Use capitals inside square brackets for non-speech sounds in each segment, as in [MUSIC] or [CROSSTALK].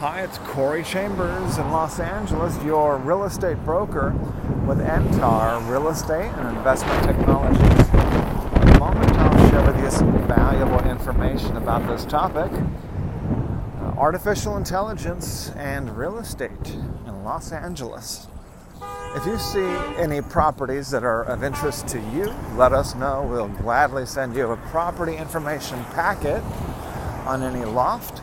Hi, it's Corey Chambers in Los Angeles, your real estate broker with Entar Real Estate and Investment Technologies. In a moment, I'll share with you some valuable information about this topic uh, artificial intelligence and real estate in Los Angeles. If you see any properties that are of interest to you, let us know. We'll gladly send you a property information packet on any loft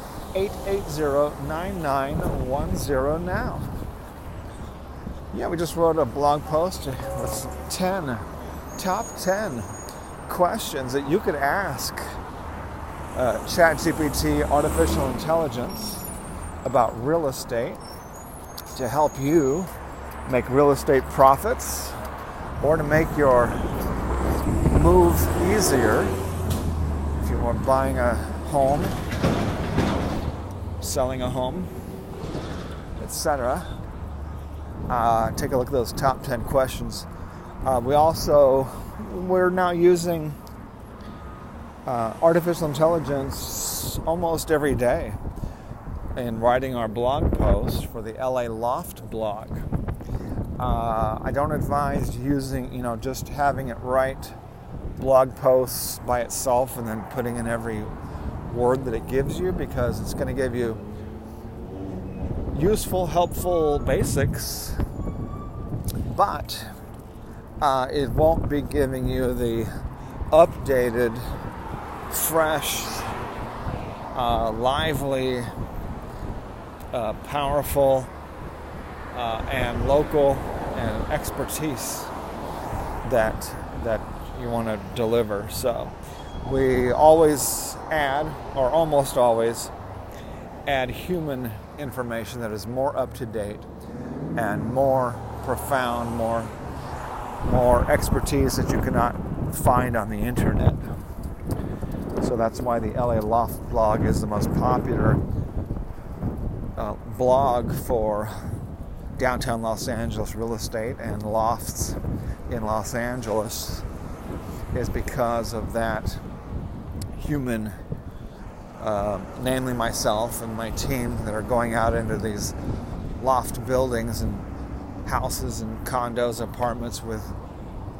9910 now. Yeah, we just wrote a blog post with 10 top 10 questions that you could ask uh, ChatGPT artificial intelligence about real estate to help you make real estate profits or to make your move easier if you are buying a home selling a home, etc. Uh, take a look at those top 10 questions. Uh, we also, we're now using uh, artificial intelligence almost every day in writing our blog post for the LA Loft blog. Uh, I don't advise using, you know, just having it write blog posts by itself and then putting in every word that it gives you because it's going to give you useful, helpful basics, but uh, it won't be giving you the updated, fresh, uh, lively, uh, powerful, uh, and local and expertise that that you want to deliver. So we always add, or almost always, add human information that is more up to date and more profound, more more expertise that you cannot find on the internet. So that's why the LA Loft blog is the most popular uh, blog for downtown Los Angeles real estate and lofts in Los Angeles is because of that human, uh, namely myself and my team, that are going out into these loft buildings and houses and condos, apartments with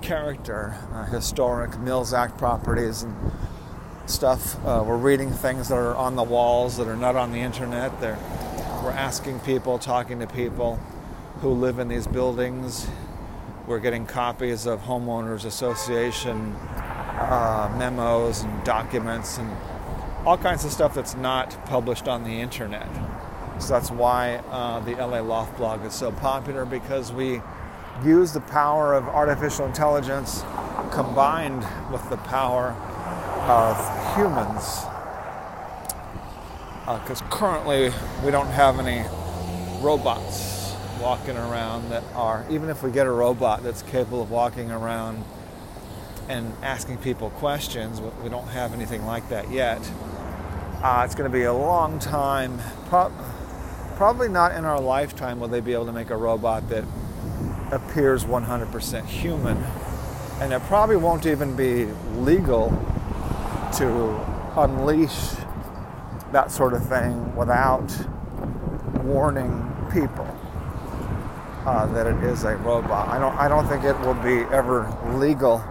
character, uh, historic Mills Act properties and stuff. Uh, we're reading things that are on the walls that are not on the internet. They're, we're asking people, talking to people who live in these buildings. We're getting copies of homeowners association uh, memos and documents and all kinds of stuff that's not published on the internet. So that's why uh, the LA Loft blog is so popular because we use the power of artificial intelligence combined with the power of humans. Because uh, currently we don't have any robots walking around that are, even if we get a robot that's capable of walking around and asking people questions. We don't have anything like that yet. Uh, it's going to be a long time. Pro- probably not in our lifetime will they be able to make a robot that appears 100% human. And it probably won't even be legal to unleash that sort of thing without warning people uh, that it is a robot. I don't. I don't think it will be ever legal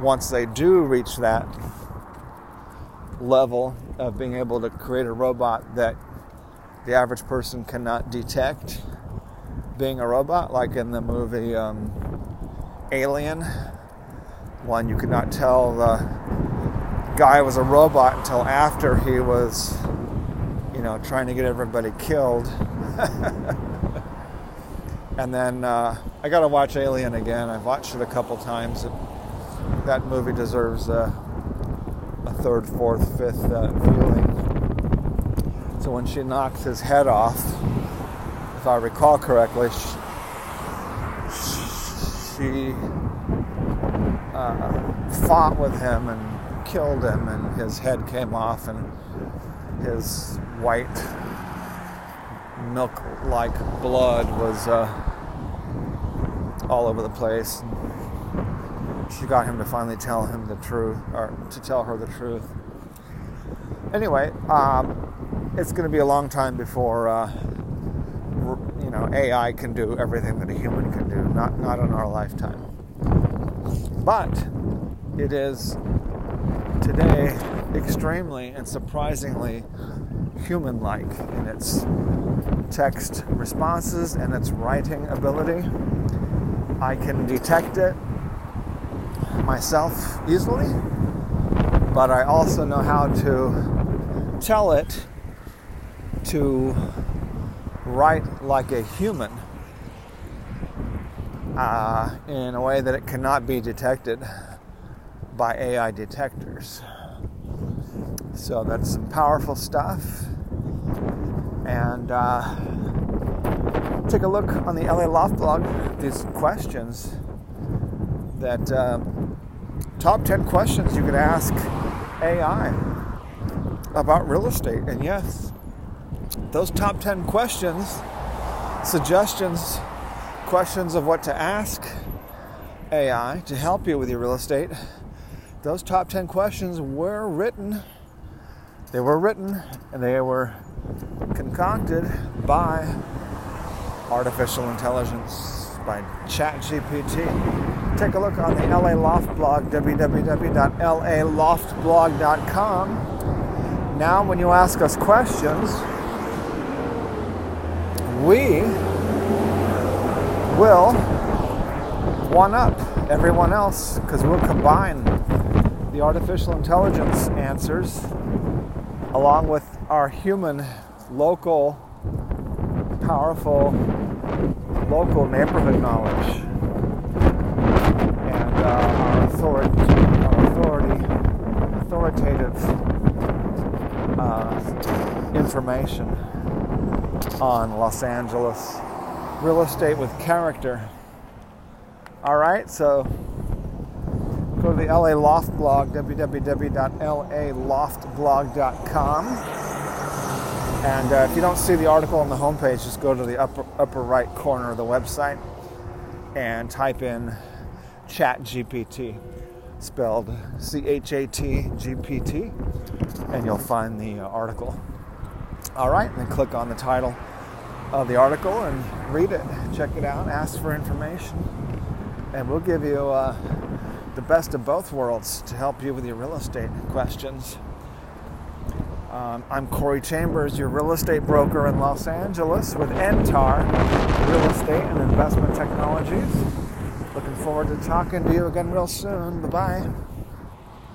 once they do reach that level of being able to create a robot that the average person cannot detect being a robot, like in the movie um, Alien, one you could not tell the guy was a robot until after he was, you know, trying to get everybody killed. [LAUGHS] and then uh, I got to watch Alien again. I've watched it a couple times. That movie deserves a, a third, fourth, fifth uh, viewing. So when she knocks his head off, if I recall correctly, she uh, fought with him and killed him, and his head came off, and his white milk like blood was uh, all over the place. She got him to finally tell him the truth, or to tell her the truth. Anyway, um, it's going to be a long time before uh, you know AI can do everything that a human can do. Not not in our lifetime, but it is today extremely and surprisingly human like in its text responses and its writing ability. I can detect it myself easily, but I also know how to tell it to write like a human uh, in a way that it cannot be detected by AI detectors. So that's some powerful stuff. And uh, take a look on the LA Loft blog, these questions that uh, top 10 questions you could ask AI about real estate. And yes, those top 10 questions, suggestions, questions of what to ask AI to help you with your real estate, those top 10 questions were written they were written and they were concocted by artificial intelligence, by ChatGPT. Take a look on the LA Loft blog, www.laloftblog.com. Now, when you ask us questions, we will one up everyone else because we'll combine the artificial intelligence answers along with our human, local, powerful, local neighborhood knowledge and uh, our authority, our authority, authoritative uh, information on Los Angeles real estate with character. All right, so go to the LA Loft blog, www.laloftblog.com. And uh, if you don't see the article on the homepage, just go to the upper, upper right corner of the website and type in ChatGPT, spelled C H A T G P T, and you'll find the uh, article. All right, and then click on the title of the article and read it, check it out, ask for information, and we'll give you. Uh, the best of both worlds to help you with your real estate questions. Um, I'm Corey Chambers, your real estate broker in Los Angeles with Entar Real Estate and Investment Technologies. Looking forward to talking to you again real soon. Bye bye.